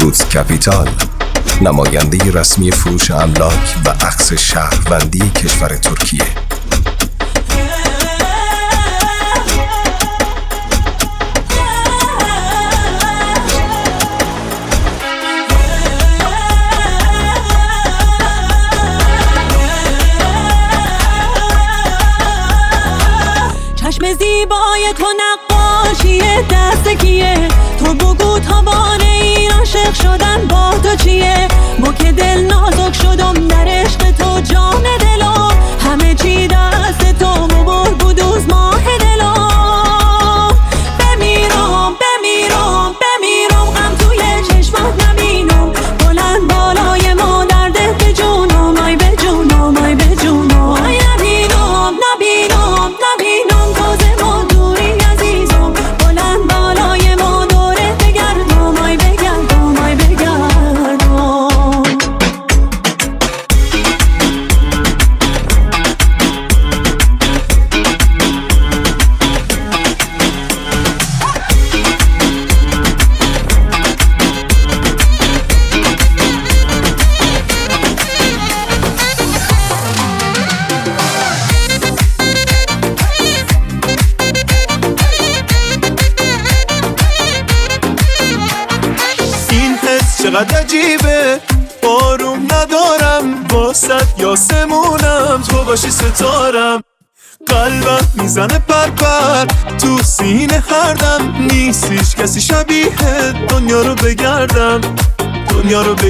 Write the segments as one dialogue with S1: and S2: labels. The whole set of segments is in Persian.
S1: روتس کپیتال. نماینده رسمی فروش املاک و عقص شهروندی کشور ترکیه.
S2: چشم زیبای تو del know.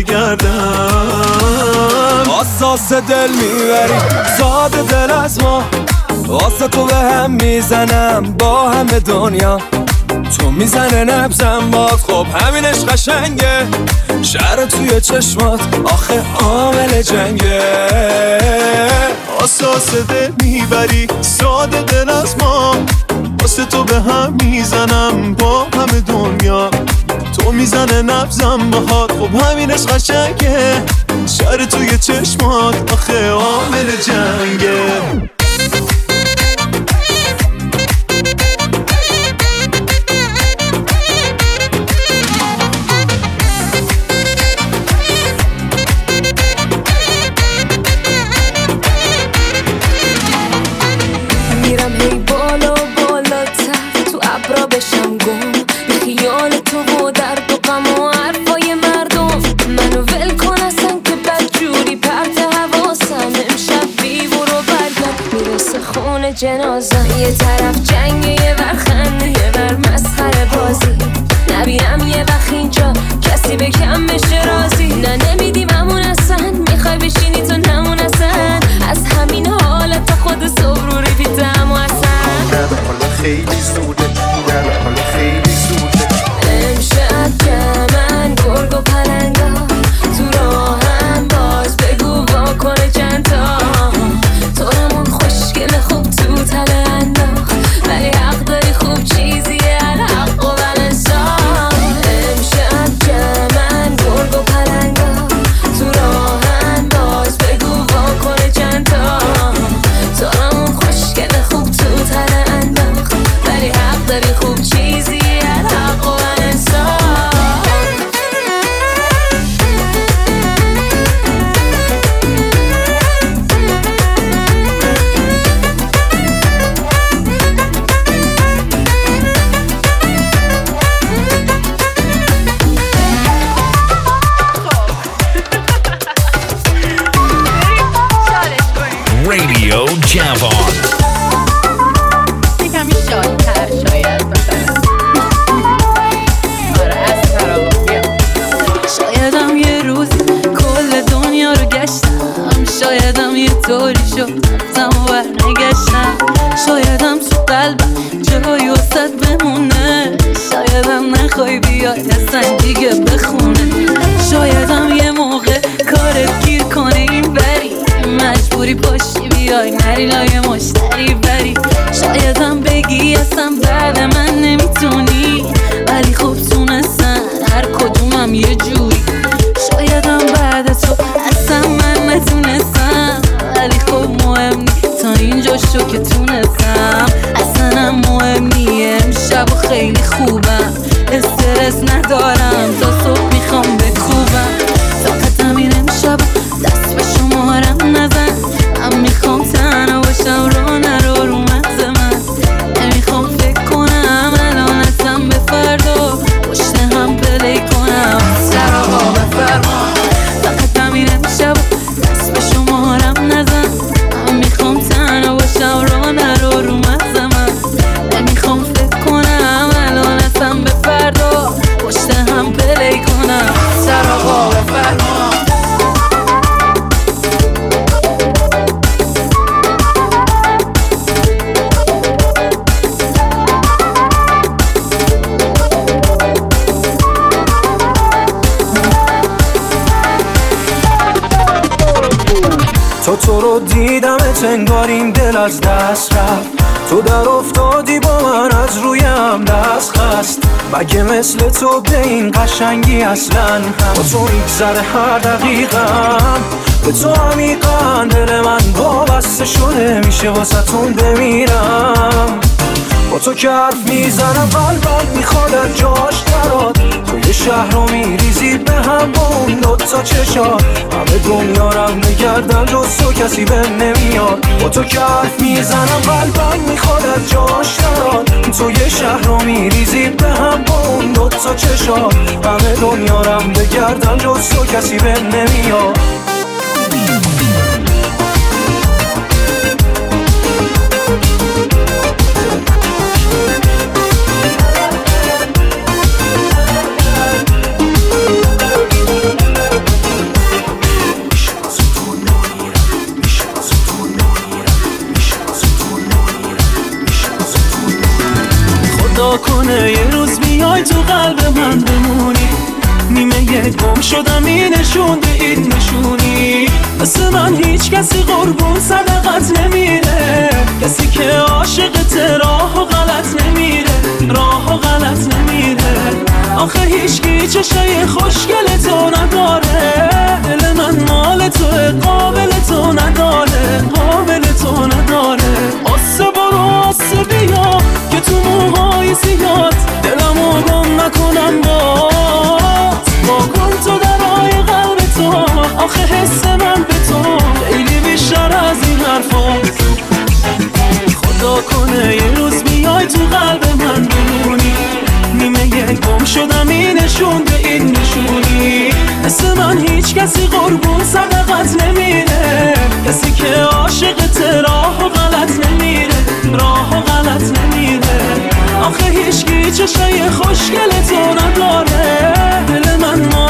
S2: گردم. آساس دل
S3: می‌بری زاد دل از ما. واسه تو به هم می‌زنم با همه دنیا. تو می‌زنه نبزم با خب همینش قشنگه. شهر توی چشمات آخه عامل جنگه.
S4: آساس دل می‌بری ساده دل از ما. واسه تو به هم می‌زنم با همه دنیا. تو می‌زنه نبزم بهات خب همین عشق قشنگه. شر توی چشمات آخه عامل جنگه.
S5: adorar. از
S6: دست رفت. تو در افتادی با من از رویم دست خست. مگه مثل تو به این قشنگی اصلا با تو میگذره هر دقیقم به تو عمیقا دل من وابسته شده میشه واسه بمیرم. با تو که حرف می‌زنم قلبم می‌خواد از جاش دراد توی شهر رو میریزی به هم با اون دوتا چشات. همه دنیا رم بگردن جز تو کسی به نمیاد. با تو که حرف می‌زنم قلبم می‌خواد از جاش دراد توی شهر رو میریزی به هم با اون دوتا چشات. همه دنیا رم بگردن جز تو کسی به نمیاد.
S7: گم شدم این نشون به این نشونی. مثل من هیچ کسی قربون صدقت نمیره کسی که عاشقت راه و غلط نمیره راه و غلط نمیره آخه هیچکی چشای خوشگل تو نداره. دل من مال تو قابل تو نداره. قابل تو نداره. آسه برو آسه بیا که تو موهای زیاد دلمو گم نکنم با. کن تو درای قلب تو. آخه حس من به تو خیلی بیشتر از این حرفات خدا کنه یه روز بیای تو قلب من بمونی. نیمه یک گم شدم این نشون به این نشونی. مثل من هیچ کسی قربون صدقت نمیره کسی که عاشقت راه و غلط نمیره راه و غلط نمیره آخه هیچکی چشای خوشگل تو نداره دل من مال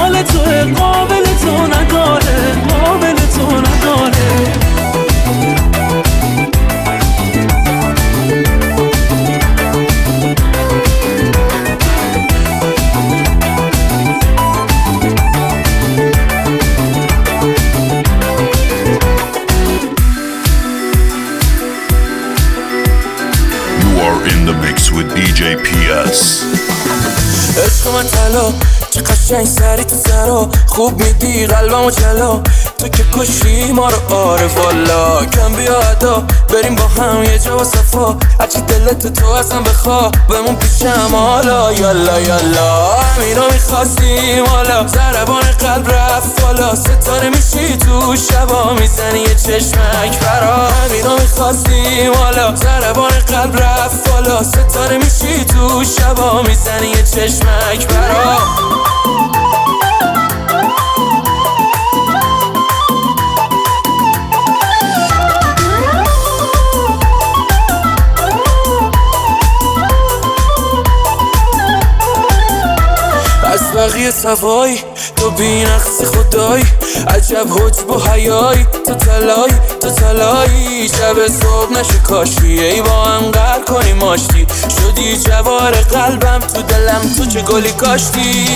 S6: قشنگ سری تو سرا خوب میدی قلبم و جلا تو که کشی ما رو آره والا. کم بیا ادا. بریم با هم یه جا و صفا. هرچی دلت تو ازم بخوا. بمون پیشم حالا. یالا یالا. همینا می‌خواستیم حالا. زربان قلب رفت بالا. ستاره میشی تو شبا. می‌زنی یه چشمک برا همینا می‌خواستیم حالا. زربان قلب رفت بالا. ستاره میشی تو شبا. می‌زنی یه چشمک برا بقیه سوای تو بینقص خدای عجب حجب و حیای تو تلای تو تلایی شب صبح نشه کاشی ای با هم قر کنی ماشتی شدی جوار قلبم تو دلم تو چه گلی کاشتی؟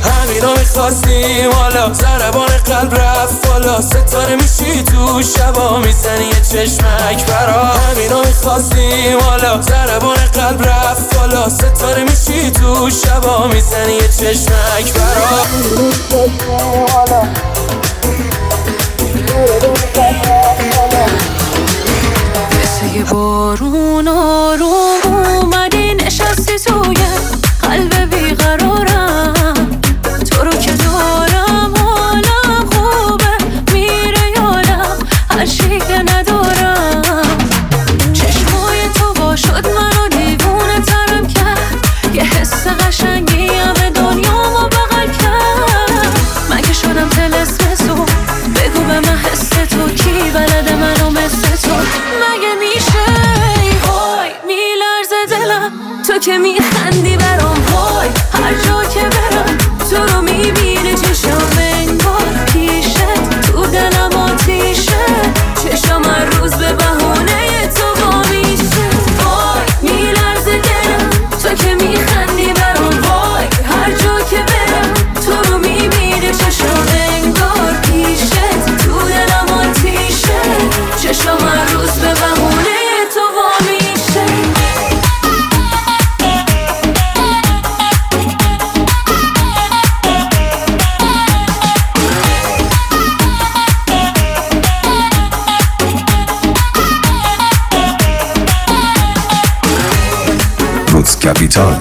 S6: همین رو می‌خواستیم. حالا زربان قلب رفت بالا. ستاره میشی تو شبا. می‌زنی یه چشمک برا همین رو می‌خواستیم. حالا زربان قلب رفت بالا. ستاره میشی تو شبا. می‌زنی یه چشمک برا
S2: یه بارون آروم اومدی نشستی توی
S1: کپیتال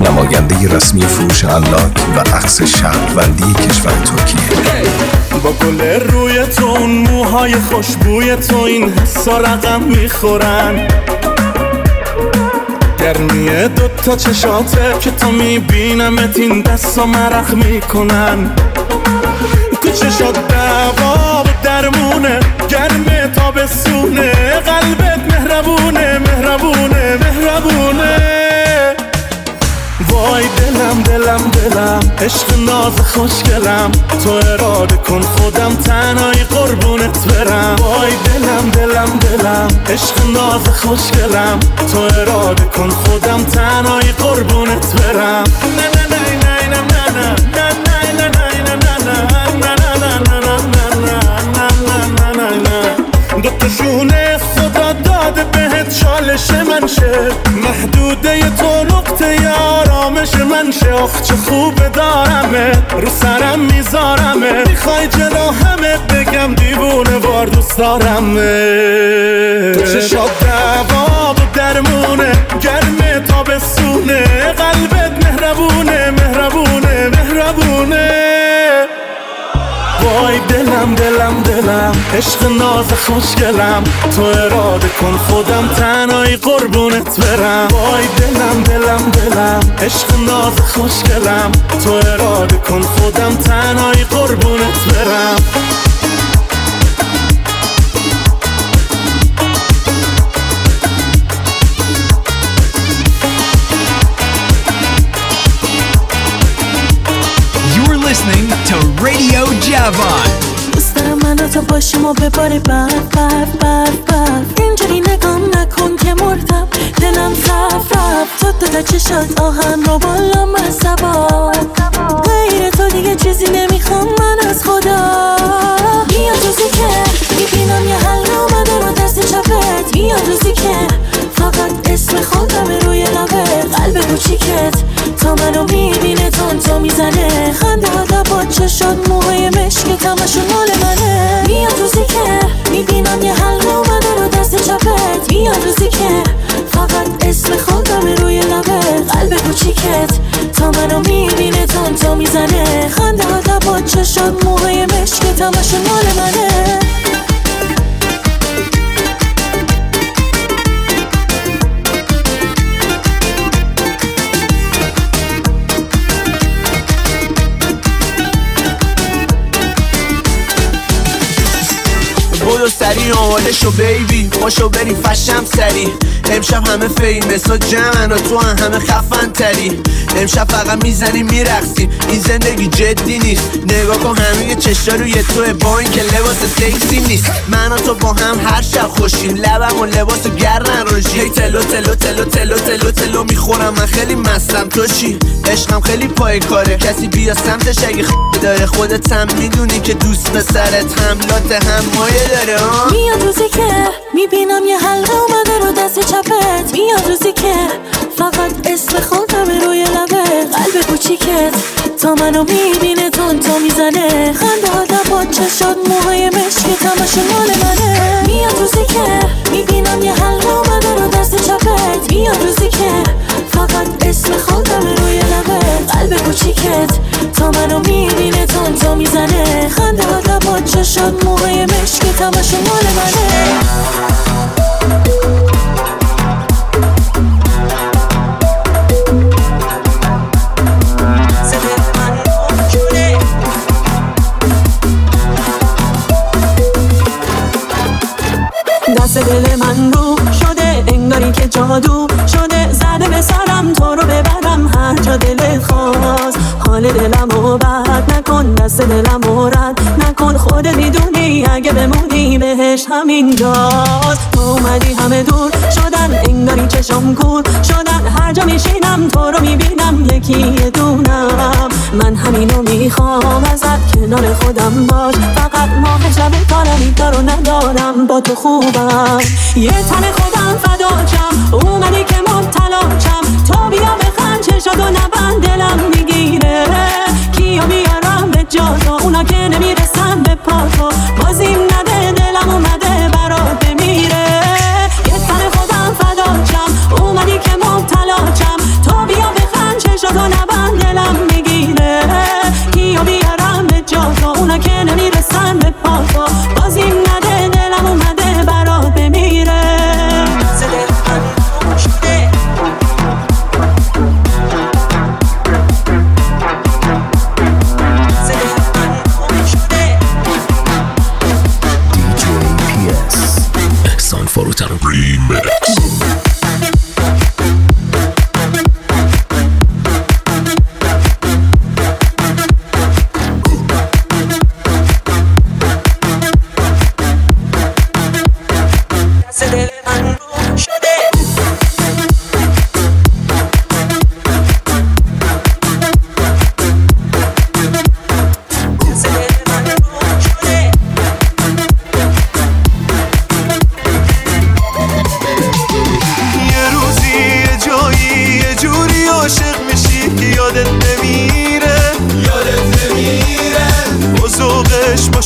S1: نماینده رسمی فروش انلاک و عکس شهروندی کشور ترکیه.
S7: با گل روی تو اون موهای خوشبوی تو این حسا رقم می‌خورن. گرمی دوتا چشاته که تا میبینمت این دستا مرخ می‌کنن. تو چشات دوا و درمونه گرمه تا بسونه. قلبت مهربونه مهربونه مهربونه. دلم دلم دلم عشق ناز خوشگلم تو اراده کن خودم تنهایی قربونت برم وای دلم دلم دلم عشق ناز خوشگلم تو اراده کن خودم تنهایی قربونت برم نه نه نه نه نه نه نه نه نه نه نه بهت چالش من شه محدوده تو نقطه آرامش من شه آخ چه خوب دارمه. رو سرم میذارمه. می‌خوای جلو همه بگم دیوونه وار دوست دارمه. تو چشات دوا و درمونه. گرمه تا بسونه. قلبت دلم دلم دلم. عشق ناز خوشگلم. تو اراده کن خودم تنهایی قربونت برم. وای دلم دلم دلم. عشق ناز خوشگلم. تو اراده کن خودم تنهایی قربونت برم.
S8: Listening to Radio Javon.
S2: و بباره برف برف برف برف اینجوری نگام نکن که مردم دلم رفت رفت. تو تا چشات آهن رو بالا سوار غیر تو دیگه چیزی نمی‌خوام من از خدا. بیا روزی که می‌بینم یه حل اومده رو دست چپت. بیا روزی که فقط اسم خودم روی لبت. قلب کوچیکت تا منو می‌بینه تون تو می‌زنه. خنده ها با چشات موهای مشکت همشون مال منه. کوچیکت. تا منو می‌بینه تون تو می‌زنه. خنده ها با چشات موهای مشکت همشون مال منه.
S9: برو سری آماده بیبی. پاشو بریم فشم سری. امشب همه فیمس و جمعن و تو هم همه خفن تری. امشب فقط می‌زنیم میرقصیم این زندگی جدی نیست. نگاه کن همه چشا روی تو با این که لباس سکسی نیست. من و تو با هم هر شب خوشیم. لبم و لباس گرن روشی هی تلو تلو تلو تلو تلو تلو می‌خورم. من خیلی مستم. تو چی؟ عشقم خیلی پای کاره. کسی بیا سمتش اگه. داره. خودت هم می‌دونی که دوست به سرت حملات هم مایه داره
S2: میاد روزی که می‌بینم یه حلقه اومده رو دست چپت میاد روزی که فقط اسم خودم روی لبت قلب کوچیکت تا منو می‌بینه تون تو می‌زنه. خنده ها با چشات موهای مشکت همشون مال منه. میاد روزی که می‌بینم یه حلقه اومده رو دست چپت. میاد روزی که فقط اسم خودم روی لبت قلب کوچیکت تا منو می‌بینه تون تو می‌زنه. خنده ها با چشات موهای مشکت همشون مال منه.
S10: اگه بمونی بهش همین جاست تو اومدی همه دور شدن انگاری چشم کور. شدن هر جا میشینم تو رو می‌بینم یکی دونم. من همینو می‌خوام ازت کنار خودم باش. فقط ماه شب کارم رو ندارم با تو خوبم. یه تن خودم فداچم اومدی که مبتلاچم تو بیا بخند چشاد و نبند دلم می‌گیره. کیا بیارم به جا اونا که نمی‌رسن
S11: Mazim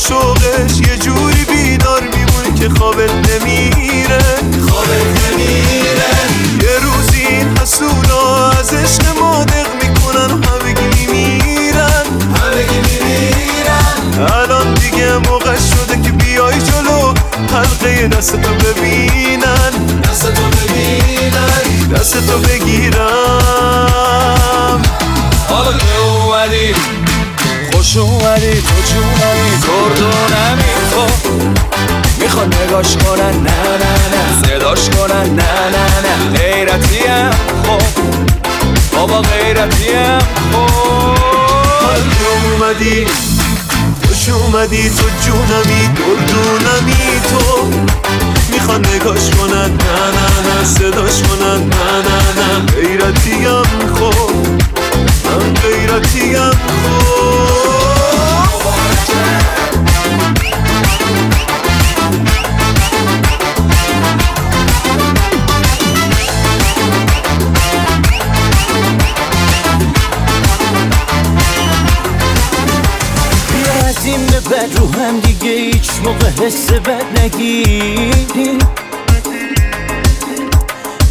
S11: sou اومدی تو جونمی گردونمی تو.
S12: حس بد نگیریم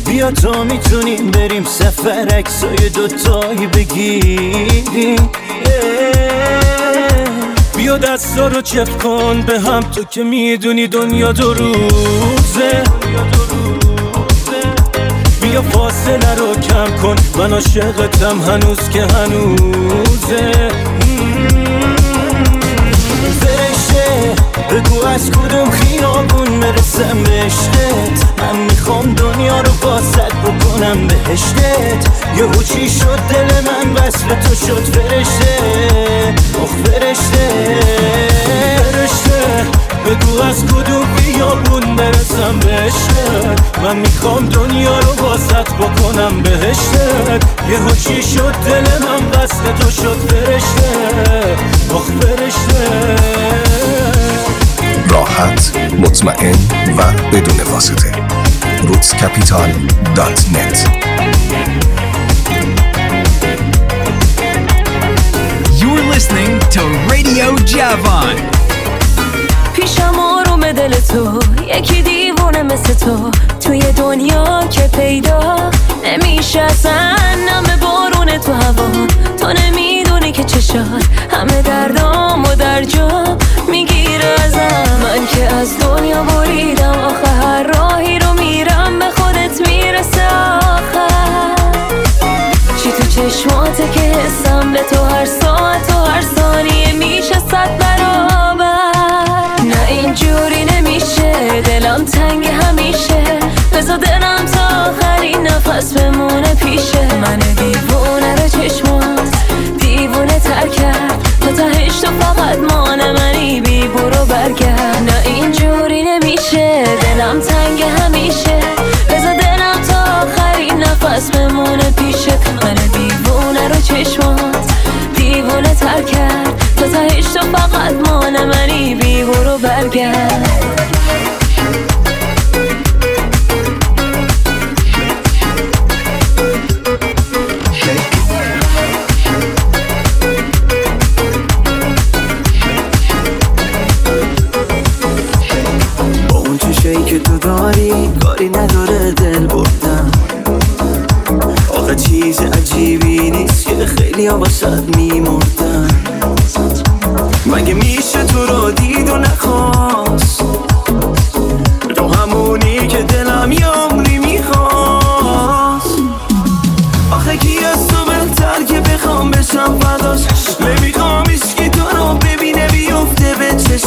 S12: بیا تا می‌تونیم بریم سفر عکسای دوتایی بگیریم. بیا دستا رو چپ کن به هم تو که می‌دونی دنیا دو روزه. بیا فاصله رو کم کن من عاشقتم هنوز که هنوزه. بگو از کدوم خیابون برسم به عشقت من می‌خوام دنیا رو بازد بکنم بهشتت. یهو چی شد دل من وصل تو شد فرشته. آخ فرشته فرشته. بگو از کدوم خیابون برسم به عشقت من می‌خوام دنیا رو بازد بکنم بهشتت. یهو چی شد دل من وصل تو شد فرشته. آخ فرشته.
S1: راحت مطمئن و بدون واسطه نت
S8: You're listening to Radio Javon.
S4: آروم دل تو یکی دیوونه مثل تو. توی دنیا که پیدا نمیشه اصلا نم بارون تو هوا. تو نمی‌دونی که چشات همه دردام و در جا می‌گیره ازم. من که از دنیا بریدم آخه هر راهی تو فقط مان منی بی برو برگرد.
S12: اون تو داری کاری نداره دل چیز عجیبی نیست که خیلی ها واسد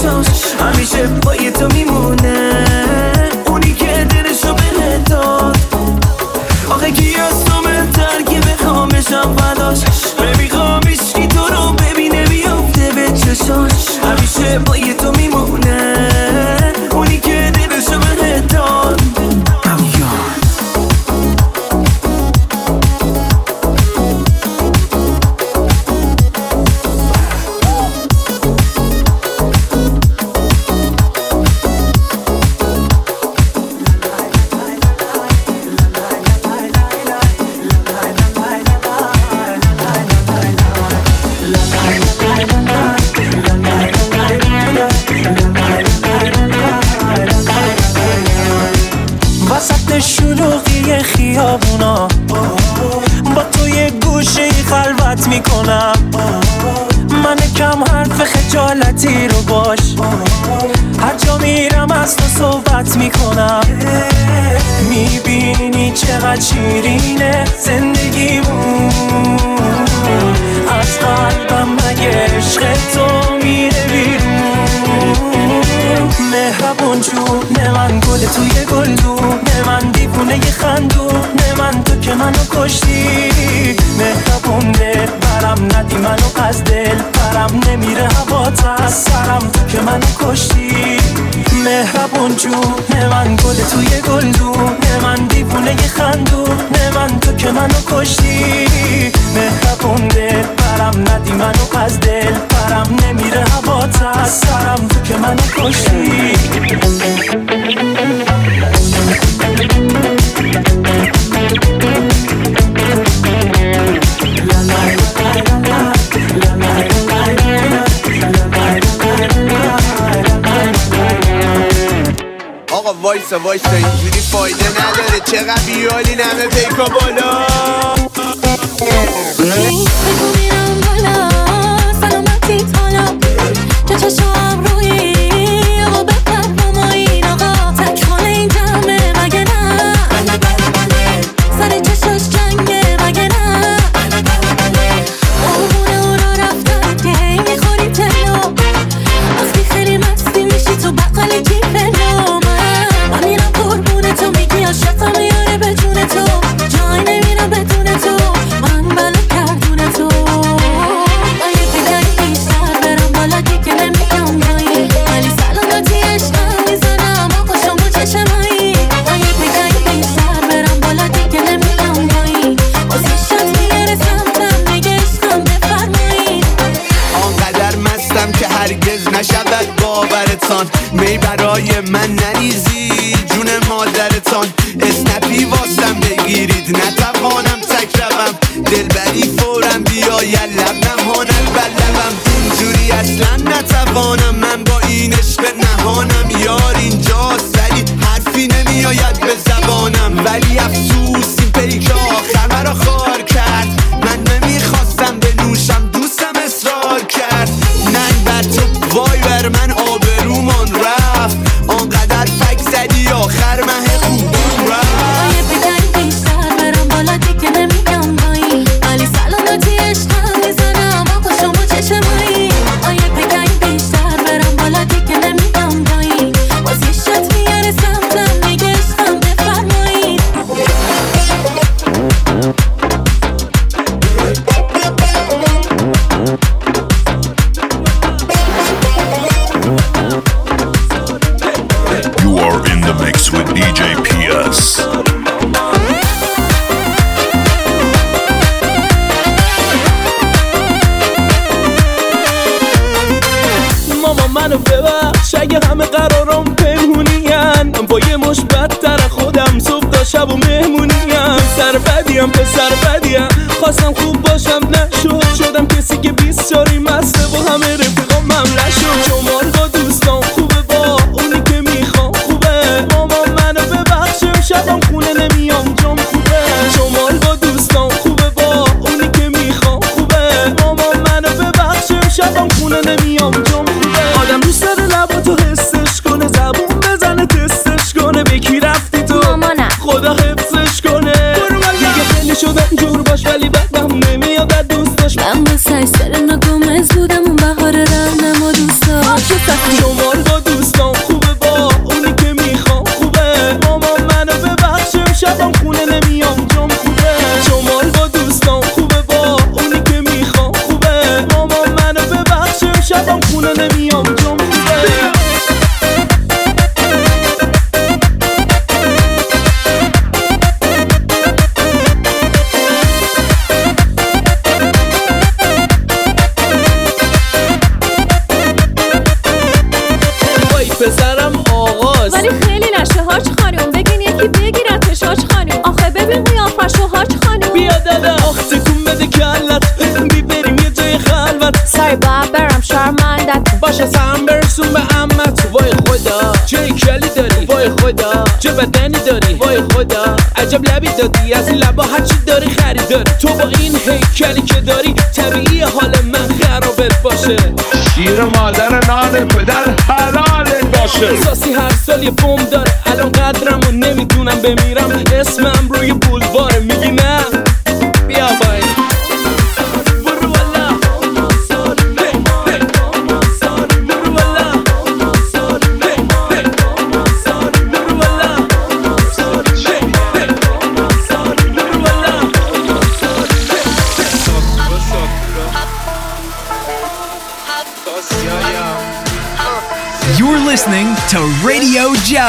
S12: چشاش همیشه پای تو میمونه. اونی که دلشو به داد. آخه کی از تو بهتر که بخوام بشم فداش؟ نمی‌خوام که تو رو ببینه بیفته به چشاش. همیشه پای تو میمونه. کشتی. مهربونه برم ندی منو از دل. برم نمیره هوا تا سرم تو که منو کشتی. مهربون جون من گل توی گلدون. من دیوونه خندون. من تو که منو کشتی. مهربون دل برم ندی منو از دل. برم نمیره هوا تا سرم تو که منو کشتی.
S2: وایسا وایسا اینجوری فایده نداره. چقدر بیالی همه پیکا بالا. وای
S13: بابرم شرمندت
S12: باشه سم برسون به امت وای خدا چه کلی داری؟ وای خدا چه بدنی داری؟ وای خدا عجب لبی
S14: دادی. از این لبا هرچی داری خریدار. تو با این هیکلی که داری طبیعی حال من خرابت باشه.
S15: شیر مادر نان پدر حلالت باشه.
S14: احساسی هر سال یه بوم داره. الان قدرم و نمی‌دونم بمیرم. اسمم روی
S8: بولوار.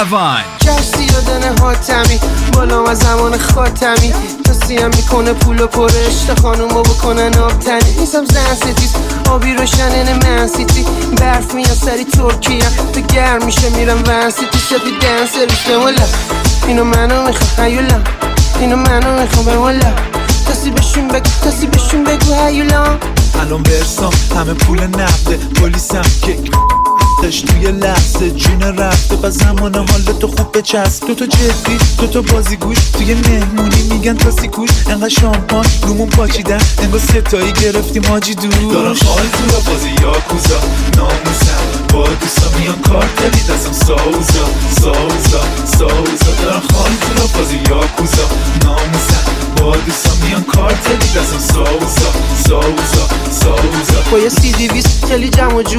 S8: Radio Javon.
S16: کسی یادن حاتمی بالا از زمان خاتمی. کسی هم می‌کنه پول و پرشت خانومو بکنن آبتنی نیستم زن ستیز آبی روشنن من سیتی. برف میان سری ترکیه تو گرم میشه میرم ون سیتی. سفید دن سرویس والا. اینو منو می‌خوام هیولا اینو منو می‌خوام والا. کسی بهشون بگو کسی بهشون بگو هیولا
S17: الان برسام همه پول نقده پلیسم که داشت توی لحظه جون رفته و زمان حال تو خوب بچسب تو جدی تو بازی گوش. توی مهمونی میگن تا سیکوش. انقدر شامپان رومون پاچیدن. انگار ستایی گرفتیم حاجی دور دارم حال تو بازی یاکوزا. ناموسم. با دوستا میان کارتلی دستم ساوزا ساوزا ساوزا دارم حال تو را بازی یاکوزا ناموسم با دوستا میان کارتلی دستم ساوزا ساوزا ساوزا
S16: با یه سی دیویس خیلی جمع و جو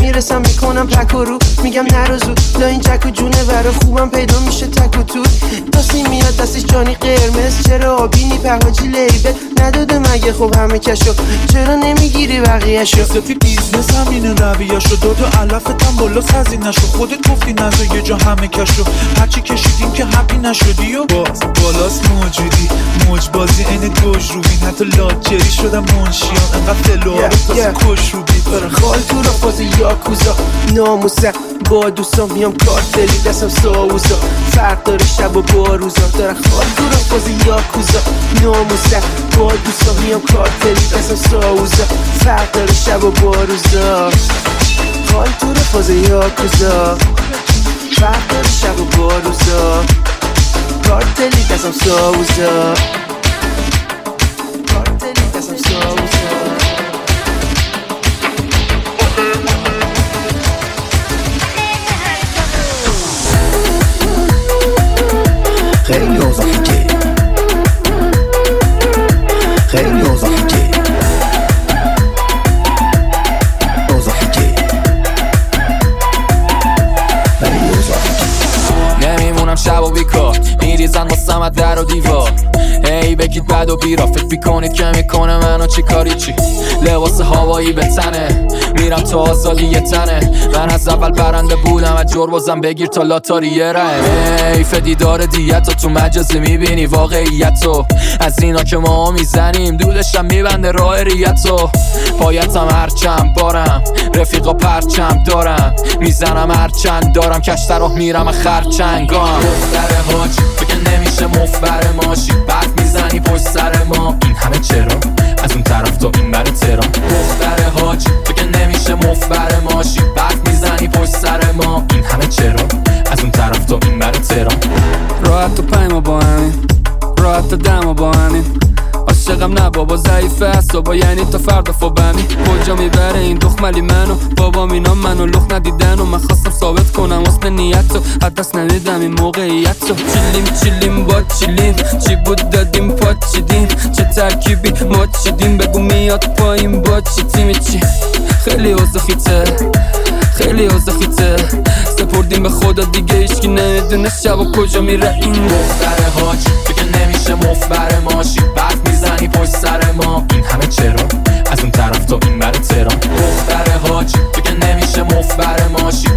S16: می‌رسم می‌کنم پک و رو. میگم نرو زود لا این جک و جونه برا خوبم پیدا میشه تک و توت دستی میاد دستش جانی قرمز. چرا آبینی پهاجی لیبل نداده مگه؟ خب همه کشو. چرا نمی‌گیری بقیهشو؟
S17: سفی بیزنس همینه رویاشو دو تا علفتم بالا سزی نشو. خودت گفتی نزا یه جا همه کشو. هرچی کشیدیم که حقی نشدی و باز بالاست موجودی. موج بازی عین گوش روبین حتی لاجری شدم منشیان. انقدر فلوها رو تازه کش روبین
S16: داره خال تو را فاز یاکوزا. ناموسم. با دوستان میام کارتلی دستم ساوزا فرق داره شب و با روزا. داره خال تو را فاز یاکوزا. ناموسم. با دوستان میام کارتلی دستم ساوزا فرق داره شب و با روزا. خال تو را فاز یاکوزا فرق داره شب و با روزا کارتلی دستم ساوزا کارتلی دستم ساوزا
S18: خیلی اوضاع که خیلی
S19: بگید بد و بیرا. فکر می‌کنید که می‌کنه منو؟ چی کاری؟ چی؟ لباس هوایی به تنه. میرم تا آزادی تنه. من از اول برنده بودم از جربازم بگیر تا لاتاری یه ره حیف دیدار دیت تو. مجازی می‌بینی واقعیت از اینا که ما می‌زنیم دودشم میبنده راه ریتو پایتم هرچند بارم رفیقا پرچم دارم. می‌زنم هرچند دارم کشت راه میرم خرچنگام. دختر حاجی تو نمیشه مفبر ماشی. می‌زنی پشت سر ما؟ این همه چرا؟ از اون طرف تا این بر تهران. دختر حاجی تو که نمیشه مفبر ماشی. بعد می‌زنی پشت سر ما. این همه چرا؟ از اون طرف تا این بر تهران.
S20: راحت و پیما با همین. راحت دما با همین. عاشقم نه بابا ضعیف حسابا یعنی تا فردا فوبمی کجا می‌بره این دخملی منو؟ بابا اینا منو لخ ندیدن و من خواستم ثابت کنم. حسن نیت از دست نمیدم این موقعیت رو چیلیم چیلیم با چیلیم. چی بود دادیم پاچیدیم چه ترکیبی ما چیدیم؟ بگو میاد پایین با چی؟ تیمی چی؟ خیلی اوضاع خیته خیلی اوضاع خیته سپردیم به خدا دیگه ایشکی نمی‌دونه شب و کجا میره. این
S19: دختر حاجی تو نمیشه مفبر ماشی. می‌زنی پشت سر ما. این همه چرا؟ از اون طرف تا این بر تهران. دختر حاج تو که نمیشه مفبر ماشی.